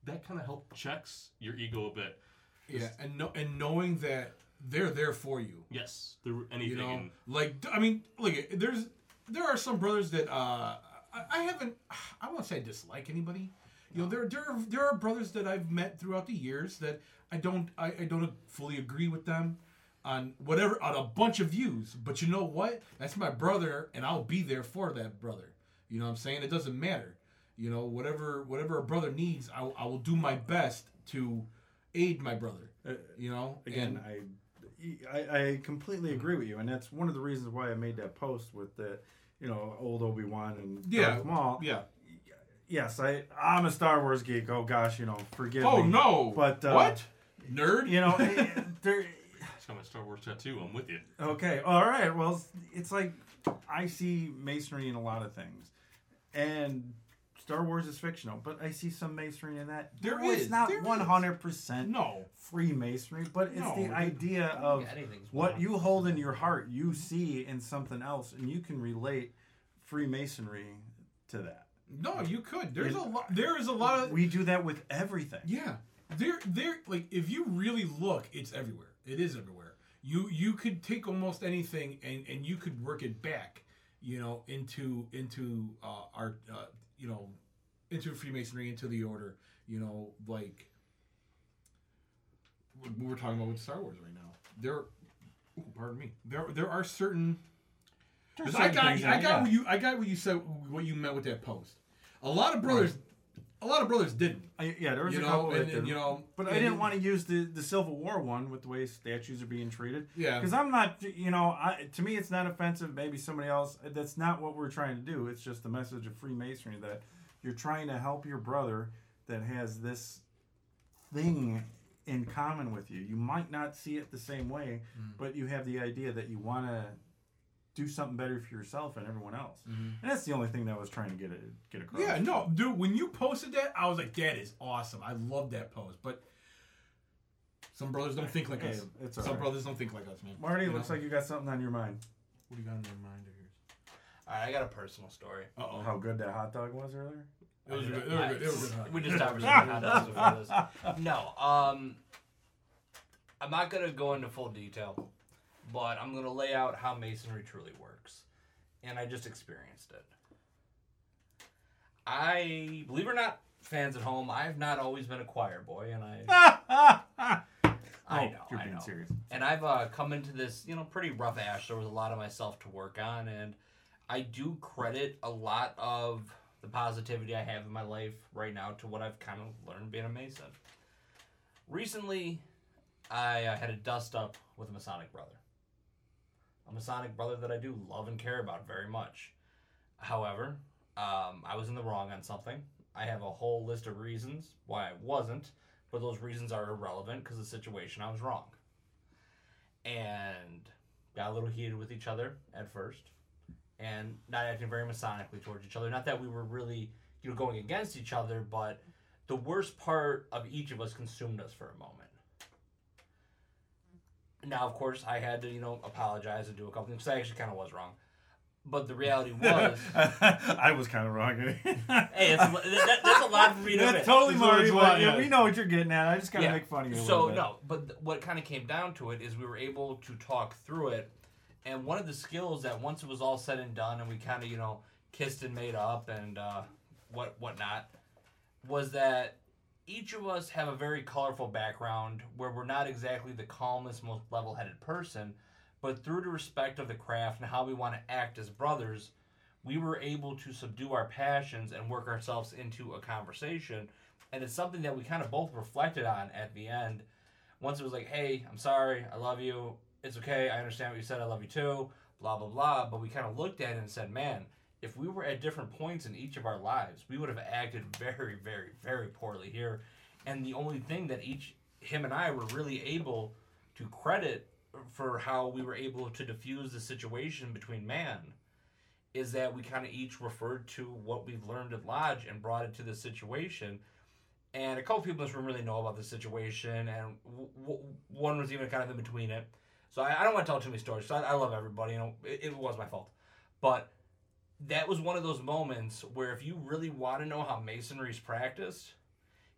S8: that kind of help checks your ego a bit.
S3: Yeah, and no, and knowing that they're there for you.
S8: Yes, through anything.
S3: You know,
S8: and-
S3: like I mean, look, there's there are some brothers that uh, I, I haven't. I won't say I dislike anybody. You know, there there are, there are brothers that I've met throughout the years that I don't I, I don't fully agree with them on whatever on a bunch of views. But you know what? That's my brother, and I'll be there for that brother. You know what I'm saying? It doesn't matter. You know, whatever whatever a brother needs, I, I will do my best to aid my brother.
S6: Uh,
S3: You know,
S6: Again,
S3: And-
S6: I, I I completely agree with you, and that's one of the reasons why I made that post with the, you know, old Obi Wan and
S3: Yeah,
S6: Darth Maul.
S3: yeah.
S6: Yes, I I'm a Star Wars geek. Oh gosh, you know, forgive
S3: Oh
S6: me.
S3: no!
S6: But uh,
S3: what? Nerd?
S6: You know, eh, there.
S8: It's got my Star Wars tattoo. I'm with you.
S6: Okay, all right. Well, it's- it's like I see masonry in a lot of things, and Star Wars is fictional, but I see some masonry in that.
S3: There
S6: No,
S3: is,
S6: It's not
S3: there is.
S6: one hundred percent
S3: No.
S6: Freemasonry, but it's
S3: No,
S6: the
S3: dude.
S6: idea of what you hold in your heart, you see in something else, and you can relate Freemasonry to that.
S3: No, you could. There's a lot. There is a lot of.
S6: We do that with everything.
S3: Yeah. There, there. Like if you really look, it's everywhere. It is everywhere. You you could take almost anything and and you could work it back. You know, into into uh, our uh, you know, into Freemasonry, into the Order. You know, like we're talking about with Star Wars right now. There, ooh, pardon me. There there are certain.
S6: There's
S3: 'cause I got I got what you I got what you said what you meant with that post. A lot of brothers, a lot of brothers didn't.
S6: I, yeah, there was
S3: You
S6: a
S3: know,
S6: couple that
S3: and- and,
S6: didn't.
S3: you know,
S6: but I didn't want to use the the Civil War one with the way statues are being treated.
S3: Yeah.
S6: because I'm not, you know, I, to me it's not offensive. Maybe somebody else. That's not what we're trying to do. It's just the message of Freemasonry that you're trying to help your brother that has this thing in common with you. You might not see it the same way,
S3: Mm.
S6: but you have the idea that you want to do something better for yourself and everyone else.
S3: Mhm.
S6: And that's the only thing that I was trying to get it get across.
S3: Yeah, no, dude. When you posted that, I was like, "That is awesome. I love that post." But some brothers don't think like
S6: Hey,
S3: us.
S6: it's
S3: some
S6: all right.
S3: brothers don't think like us, man.
S6: Marty,
S3: You
S6: looks
S3: know?
S6: like you got something on your mind.
S3: What do you got in your mind of yours?
S7: All right, I got a personal story.
S3: Uh oh.
S6: How good that hot dog was earlier.
S3: It was good. It was good. It was good.
S7: We just talked about hot dogs before this. No, um, I'm not gonna go into full detail, but I'm gonna lay out how masonry truly works, and I just experienced it. I believe it or not, fans at home, I have not always been a choir boy, and I I
S6: Oh,
S7: know,
S6: you're
S7: I
S6: being
S7: know.
S6: serious.
S7: And I've uh, come into this, you know, pretty rough ash. There was a lot of myself to work on, and I do credit a lot of the positivity I have in my life right now to what I've kind of learned being a Mason. Recently, I uh, had a dust up with a Masonic brother. A Masonic brother that I do love and care about very much. However, um, I was in the wrong on something. I have a whole list of reasons why I wasn't, but those reasons are irrelevant because the situation I was wrong. And got a little heated with each other at first, and not acting very masonically towards each other. Not that we were really, you know, going against each other, but the worst part of each of us consumed us for a moment. Now, of course, I had to, you know, apologize and do a couple things I actually kind of was wrong. But the reality was,
S6: I was kind of wrong.
S7: hey, it's, that, that's a lot for me to
S6: That's
S7: admit.
S6: totally
S3: That's what
S6: Marty.
S3: it's
S6: but
S3: like,
S6: yeah,
S3: yeah.
S6: we know what you're getting at. I just gotta
S7: Yeah.
S6: make fun of you. A
S7: So
S6: bit.
S7: no, but th- what kind of came down to it is we were able to talk through it, and one of the skills that once it was all said and done, and we kind of you know kissed and made up and uh, what whatnot, was that each of us have a very colorful background where we're not exactly the calmest, most level-headed person, but through the respect of the craft and how we want to act as brothers, we were able to subdue our passions and work ourselves into a conversation. And it's something that we kind of both reflected on at the end. Once it was like, hey, I'm sorry, I love you, it's okay, I understand what you said, I love you too, blah, blah, blah. But we kind of looked at it and said, man, if we were at different points in each of our lives, we would have acted very, very, very poorly here. And the only thing that each, him and I, were really able to credit for how we were able to diffuse the situation between man is that we kind of each referred to what we've learned at Lodge and brought it to the situation. And a couple people in this room really know about the situation, and w- w- one was even kind of in between it. So I, I don't want to tell too many stories. So I, I love everybody. You know, it, it was my fault, but that was one of those moments where if you really want to know how masonry's practiced,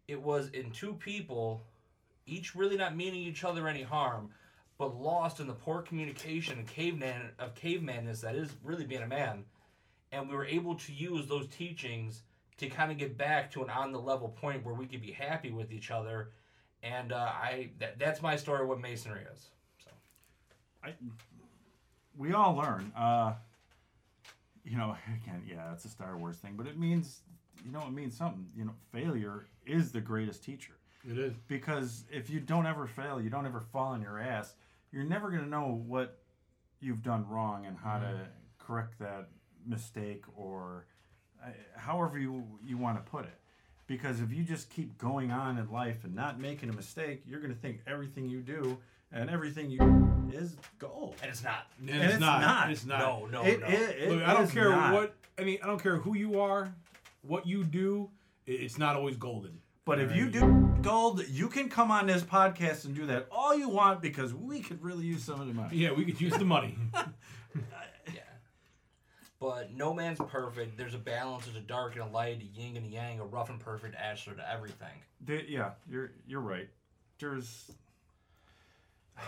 S7: it was in two people, each really not meaning each other any harm, but lost in the poor communication and caveman of cavemanness that is really being a man. And we were able to use those teachings to kind of get back to an on the level point where we could be happy with each other. And uh, I that, that's my story of what masonry is. So
S6: I, we all learn. Uh, you know, again, yeah, it's a Star Wars thing, but it means, you know, it means something. You know, failure is the greatest teacher.
S3: It is.
S6: Because if you don't ever fail, you don't ever fall on your ass, you're never going to know what you've done wrong and how to correct that mistake or uh, however you, you want to put it. Because if you just keep going on in life and not making a mistake, you're going to think everything you do and everything you is gold.
S7: and it's not.
S3: And,
S6: And
S3: it's,
S6: it's
S3: not.
S6: not.
S3: It's not.
S7: No, no,
S6: It-
S7: no.
S6: it- it
S3: Look, I don't
S6: is
S3: care
S6: not.
S3: what. I mean, I don't care who you are, what you do. It's not always golden.
S6: But if you do gold, you can come on this podcast and do that all you want because we could really use some of the money.
S3: Yeah, we could use the money.
S7: Yeah. But no man's perfect. There's a balance. There's a dark and a light, a yin and a yang, a rough and perfect answer to everything.
S6: There- yeah, you're you're right. There's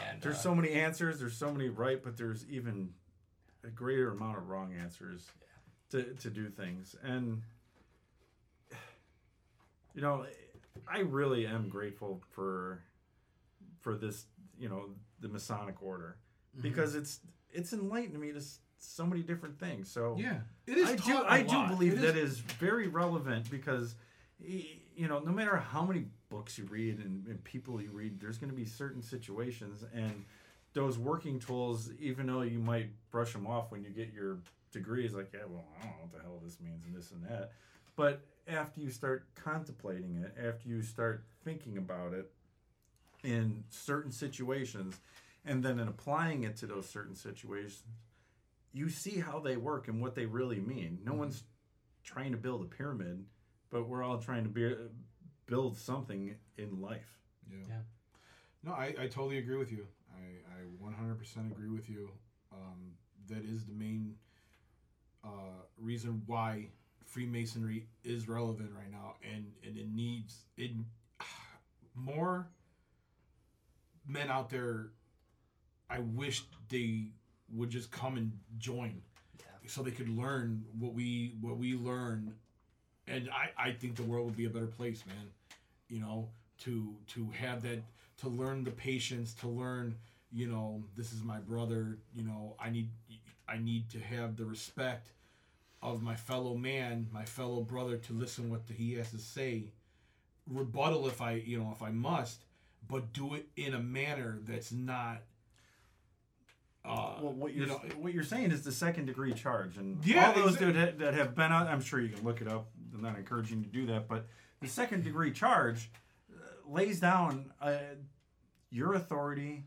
S7: And
S6: there's
S7: uh,
S6: so many answers. There's so many right, but there's even a greater amount of wrong answers to to do things. And you know, I really am grateful for for this. You know, the Masonic Order because it's it's enlightened me to so many different things. So
S3: yeah, it is.
S6: I do. I do believe
S3: It
S6: that is very relevant because, you know, no matter how many books you read and, and people you read, there's going to be certain situations and those working tools. Even though you might brush them off when you get your degree, is like, yeah, well, I don't know what the hell this means and this and that. But after you start contemplating it, after you start thinking about it in certain situations, and then in applying it to those certain situations, you see how they work and what they really mean. No mm-hmm. one's trying to build a pyramid, but we're all trying to be, build something in life.
S3: Yeah.
S7: Yeah.
S3: No, I, I totally agree with you. I, I 100% agree with you. Um, that is the main uh, reason why Freemasonry is relevant right now, and, and it needs it more men out there. I wish they would just come and join, so they could learn what we what we learn, and I I think the world would be a better place, man you know to to have that to learn the patience to learn you know this is my brother you know i need i need to have the respect of my fellow man my fellow brother to listen what he has to say rebuttal if i you know if i must but do it in a manner that's not uh
S6: Well, what
S3: you
S6: you're
S3: know
S6: what you're saying is the second degree charge, and
S3: Yeah,
S6: all those
S3: exact-
S6: that, that have been out, I'm sure you can look it up. I'm not encouraging you to do that, but the second degree charge uh, lays down uh, your authority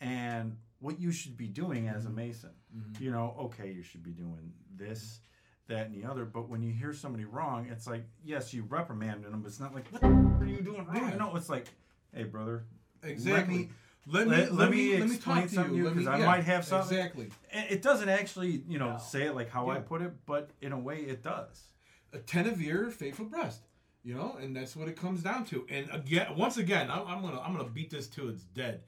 S6: and what you should be doing as a mason. You know, okay, you should be doing this, that, and the other. But when you hear somebody wrong, it's like, yes, you reprimanded them, but it's not like, what are you doing wrong? No, it's like, hey, brother,
S3: exactly
S6: let
S3: let me
S6: let- let me
S3: let me
S6: explain
S3: talk to
S6: something to
S3: you
S6: you,
S3: Let me-
S6: 'cause I
S3: yeah,
S6: might have something-
S3: exactly
S6: It it doesn't actually, you know,
S7: No.
S6: say it like how I put it, but in a way it does.
S3: Attentive ear, faithful breast. You know, and that's what it comes down to. And again, once again, I'm, I'm gonna I'm gonna beat this till it's dead.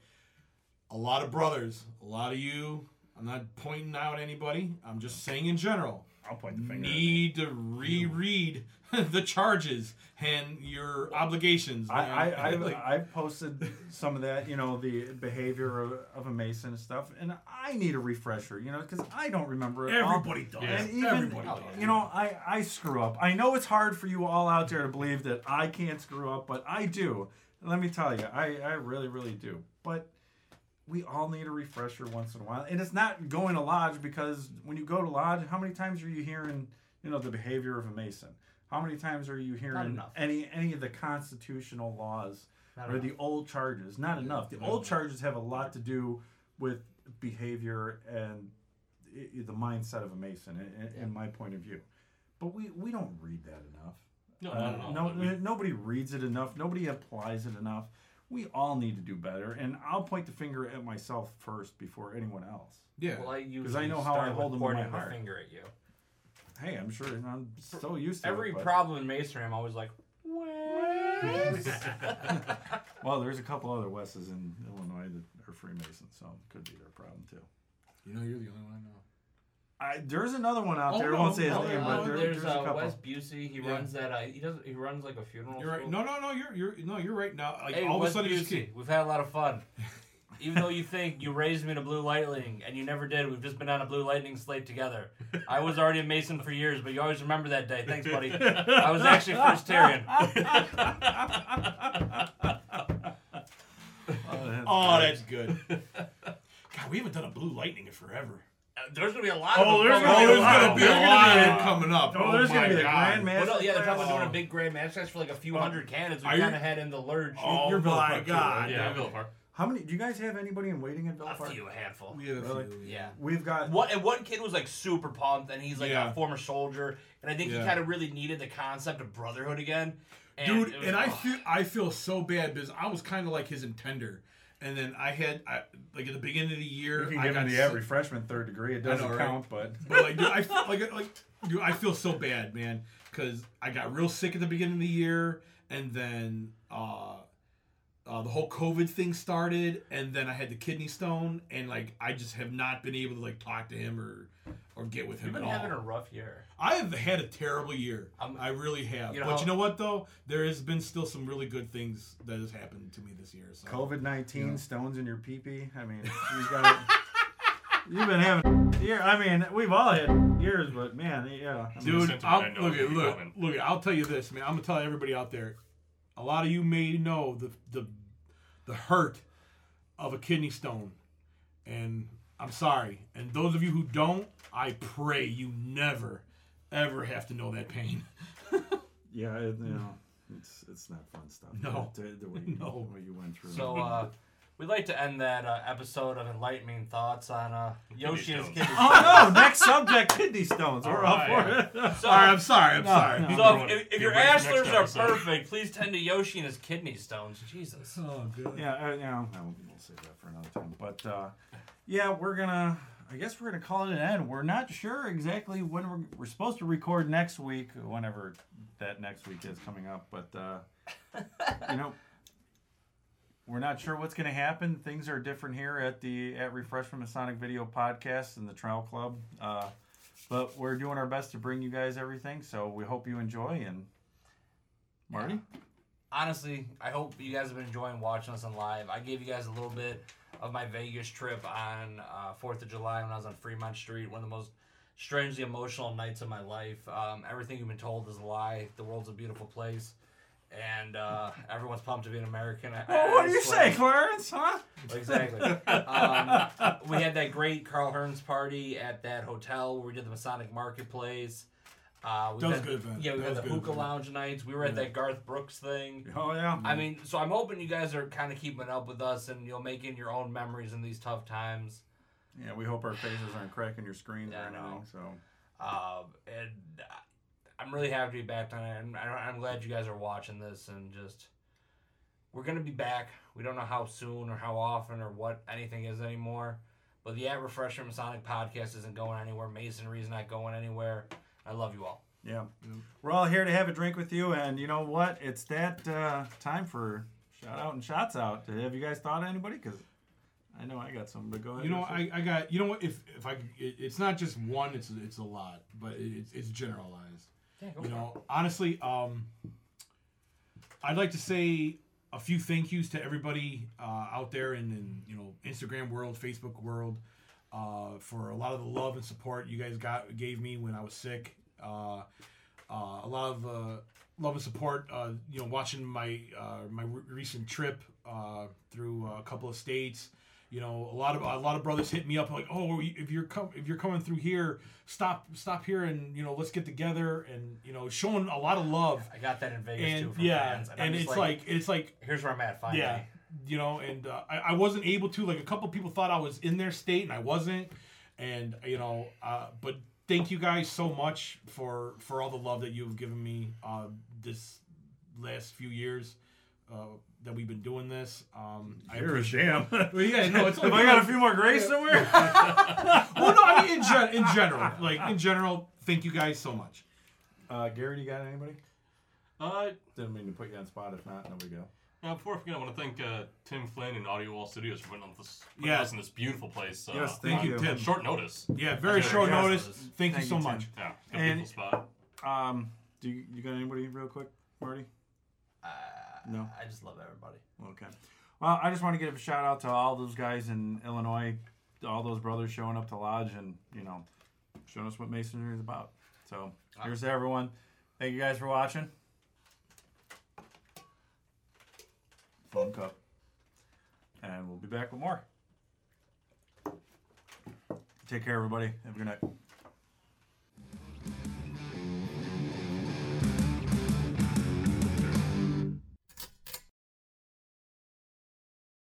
S3: A lot of brothers, a lot of you. I'm not pointing out anybody. I'm just saying in general.
S6: I'll point the finger.
S3: Need to reread the charges and your obligations.
S6: I,
S3: man.
S6: I, I've,
S3: Like,
S6: I've posted some of that, you know, the behavior of, of a Mason and stuff, and I need a refresher, you know, because I don't remember it. all.
S3: everybody does.
S6: And even,
S3: Everybody does.
S6: Oh, you know, I, I screw up. I know it's hard for you all out there to believe that I can't screw up, but I do. Let me tell you, I, I really, really do. But we all need a refresher once in a while. And it's not going to lodge because when you go to lodge, how many times are you hearing, you know, the behavior of a Mason? How many times are you hearing any any of the constitutional laws
S7: Not
S6: or
S7: enough.
S6: the old charges? Not enough. The old charges have a lot to do with behavior and the mindset of a Mason, in, in my point of view. But we, we don't read that enough.
S8: No,
S6: Uh,
S8: no. no,
S6: nobody reads it enough. Nobody applies it enough. We all need to do better, and I'll point the finger at myself first before anyone else.
S3: yeah.
S7: Well, I usually
S6: I know how I hold them in my
S7: pointing the
S6: heart.
S7: finger at you.
S6: Hey, I'm sure I'm so used to
S7: Every
S6: it.
S7: problem in masonry, I'm always like, Wes.
S6: Well, there's a couple other Wes's in Illinois that are Freemasons, so it could be their problem too.
S3: You know, you're the only one I know.
S6: I, there's another one out
S3: Oh,
S6: there. I
S3: no,
S6: won't say his
S3: no,
S6: name,
S3: no,
S6: but there,
S7: there's,
S6: there's, a
S7: uh,
S6: couple.
S7: Wes Busey. He
S3: Yeah.
S7: runs that. Uh, he does. He runs like a funeral.
S3: You're right.
S7: school.
S3: No, no, no. You're you're no. You're right now. Like
S7: Hey,
S3: all
S7: Wes
S3: of a sudden,
S7: Busey, we've had a lot of fun. Even though you think you raised me to Blue Lightning and you never did, we've just been on a Blue Lightning slate together. I was already a Mason for years, but you always remember that day. Thanks, buddy. I was actually first Tyrion.
S6: Oh,
S3: Oh,
S6: that's
S3: that's good. God, we haven't done a blue lightning in forever.
S7: There's gonna be a lot.
S6: Oh,
S7: of them
S6: there's
S7: coming
S6: gonna
S7: up.
S6: be a
S3: there's
S6: lot.
S3: gonna be a
S6: There's gonna
S3: lot
S6: be
S3: of them coming up.
S6: Oh, there's
S3: my
S6: gonna be a oh
S3: God.
S6: grand
S7: Well, no, yeah, they're talking about doing a big grand match that's for like a few um, hundred cannons. We
S3: Are you-
S7: kind of had in the lurch.
S3: Oh
S6: You're Villa
S3: my
S6: Park too,
S3: God.
S6: right?
S8: yeah, Villa Park.
S6: How many? Do you guys have anybody in waiting in Villa
S7: a
S6: Park?
S7: few, a handful.
S3: We have a
S6: Really?
S3: few,
S7: Yeah.
S6: We've got.
S7: What and one kid was like super pumped, and he's like
S3: Yeah.
S7: a former soldier, and I think he kind of really needed the concept of brotherhood again. And
S3: dude
S7: was-
S3: and i
S7: oh.
S3: feel i feel so bad because i was kind of like his intender and then i had I, like at the beginning of the year
S6: You can
S3: I
S6: give him
S3: got
S6: the every freshman third degree. It doesn't
S3: know, right?
S6: count, but
S3: but like dude i feel like like dude i feel so bad man because i got real sick at the beginning of the year and then uh uh, the whole COVID thing started, and then I had the kidney stone, and like I just have not been able to like talk to him or or get with him
S7: You've been
S3: at all.
S7: having a rough year.
S3: I have had a terrible year.
S7: I'm-
S3: I really have.
S7: you know
S3: but
S7: how-
S3: you know what though? There has been still some really good things that has happened to me this year. So.
S6: COVID nineteen
S3: Yeah.
S6: stones in your pee pee. I mean, you've got. You've been having year. I mean, we've all had years, but man, yeah. I mean,
S3: Dude, I'll, look at
S8: gonna
S3: look, look. I'll tell you this, man. I'm gonna tell everybody out there. A lot of you may know the the the hurt of a kidney stone, and I'm sorry. And those of you who don't, I pray you never, ever have to know that pain.
S6: yeah, it, you know, it's it's not fun stuff.
S3: No.
S6: the, the way you,
S3: No.
S6: what you went through.
S7: So uh, we'd like to end that uh, episode of enlightening thoughts on uh, Yoshi and his
S8: stones.
S7: kidney
S6: oh no! Next subject: kidney stones. We're
S8: All
S6: up for
S8: right.
S6: it.
S7: So,
S3: All right, I'm sorry. I'm
S6: No,
S3: sorry.
S6: no.
S7: so
S8: Everyone,
S7: if, if your
S8: ready
S7: ashlars are
S8: episode.
S7: perfect, please tend to Yoshi and his kidney stones. Jesus.
S3: Oh, good.
S6: Yeah, uh, yeah. no, We'll save that for another time. But uh, yeah, we're gonna. I guess we're gonna call it an end. We're not sure exactly when we're we're supposed to record next week, whenever that next week is coming up. But uh, you know, we're not sure what's gonna happen. Things are different here at the at Refreshment Masonic Video Podcast and the Trial Club. Uh, but we're doing our best to bring you guys everything. So we hope you enjoy. And Marty,
S7: honestly, I hope you guys have been enjoying watching us on live. I gave you guys a little bit of my Vegas trip on uh, Fourth of July when I was on Fremont Street. One of the most strangely emotional nights of my life. Um, everything you've been told is a lie. The world's a beautiful place, and uh, everyone's pumped to be an American. I-
S6: oh, what do you say, Clarence? Huh?
S7: Exactly. um, we had that great Carl Hearns party at that hotel where we did the Masonic Marketplace. Uh, we've
S3: That was
S7: had-
S3: good event.
S7: Yeah, we
S3: That
S7: had the
S3: good
S7: hookah
S3: event.
S7: lounge nights. We were at that Garth Brooks thing.
S6: Oh yeah.
S7: I mean, so I'm hoping you guys are kind of keeping up with us and you'll make in your own memories in these tough times.
S6: Yeah, we hope our faces aren't cracking your screens
S7: Yeah,
S6: right now. So
S7: Um, and uh, I'm really happy to be back tonight. I'm, I'm glad you guys are watching this and just we're gonna be back. We don't know how soon or how often or what anything is anymore. But the At Refresher Masonic podcast isn't going anywhere. Masonry is not going anywhere. I love you all.
S6: yeah, we're all here to have a drink with you, and you know what? It's that uh, time for shout out and shots out. Have you guys thought of anybody? Because I know I got some, but go ahead.
S3: You know, I, I got. You know what? If if I, it, it's not just one. It's it's a lot, but it, it's it's generalized.
S7: Yeah,
S3: You know, honestly, um, I'd like to say a few thank yous to everybody uh, out there in, in you know Instagram world, Facebook world, uh, for a lot of the love and support you guys got gave me when I was sick. Uh, uh, a lot of uh, love and support. Uh, you know, watching my uh, my re- recent trip uh, through a couple of states. You know, a lot of a lot of brothers hit me up like, "Oh, if you're com- if you're coming through here, stop stop here and you know let's get together." And you know, showing a lot of love.
S7: I got that in Vegas
S3: And
S7: too from
S3: yeah,
S7: fans.
S3: And
S7: just
S3: it's like, it's like
S7: here's where I'm at. Finally.
S3: yeah, you know, and uh, I, I wasn't able to. Like a couple people thought I was in their state, and I wasn't. And you know, uh, but thank you guys so much for for all the love that you've given me uh, this last few years uh, that we've been doing this. Um, I
S6: You're a
S3: appreciate-
S6: sham.
S3: Well, yeah, no, it's
S6: Have I got a few more grace somewhere?
S3: well, no, I mean in, gen- in general, like in general, thank you guys so much.
S6: Uh, Gary, do you got anybody?
S8: Uh,
S6: Didn't mean to put you on spot. If not, no we go.
S8: now, before I forget, I want to thank uh, Tim Flynn and Audio Wall Studios for putting, on this, putting
S3: Yeah.
S8: us in this beautiful place. Uh,
S6: Yes, thank
S8: on
S6: you.
S3: Tim.
S8: Short notice.
S3: Yeah, very
S8: Yeah,
S3: short
S8: yeah,
S3: notice.
S7: yes.
S3: Thank,
S6: Thank
S3: you so
S6: you, Tim.
S3: much.
S8: Yeah, got a
S6: And-
S8: beautiful spot.
S6: Um, do you, you got anybody real quick, Marty?
S7: Uh,
S6: No.
S7: I just love everybody.
S6: Okay. Well, I just want to give a shout out to all those guys in Illinois, all those brothers showing up to Lodge and, you know, showing us what masonry is about. So here's to everyone. Thank you guys for watching. Phone cup. And we'll be back with more. Take care, everybody. Have a good night.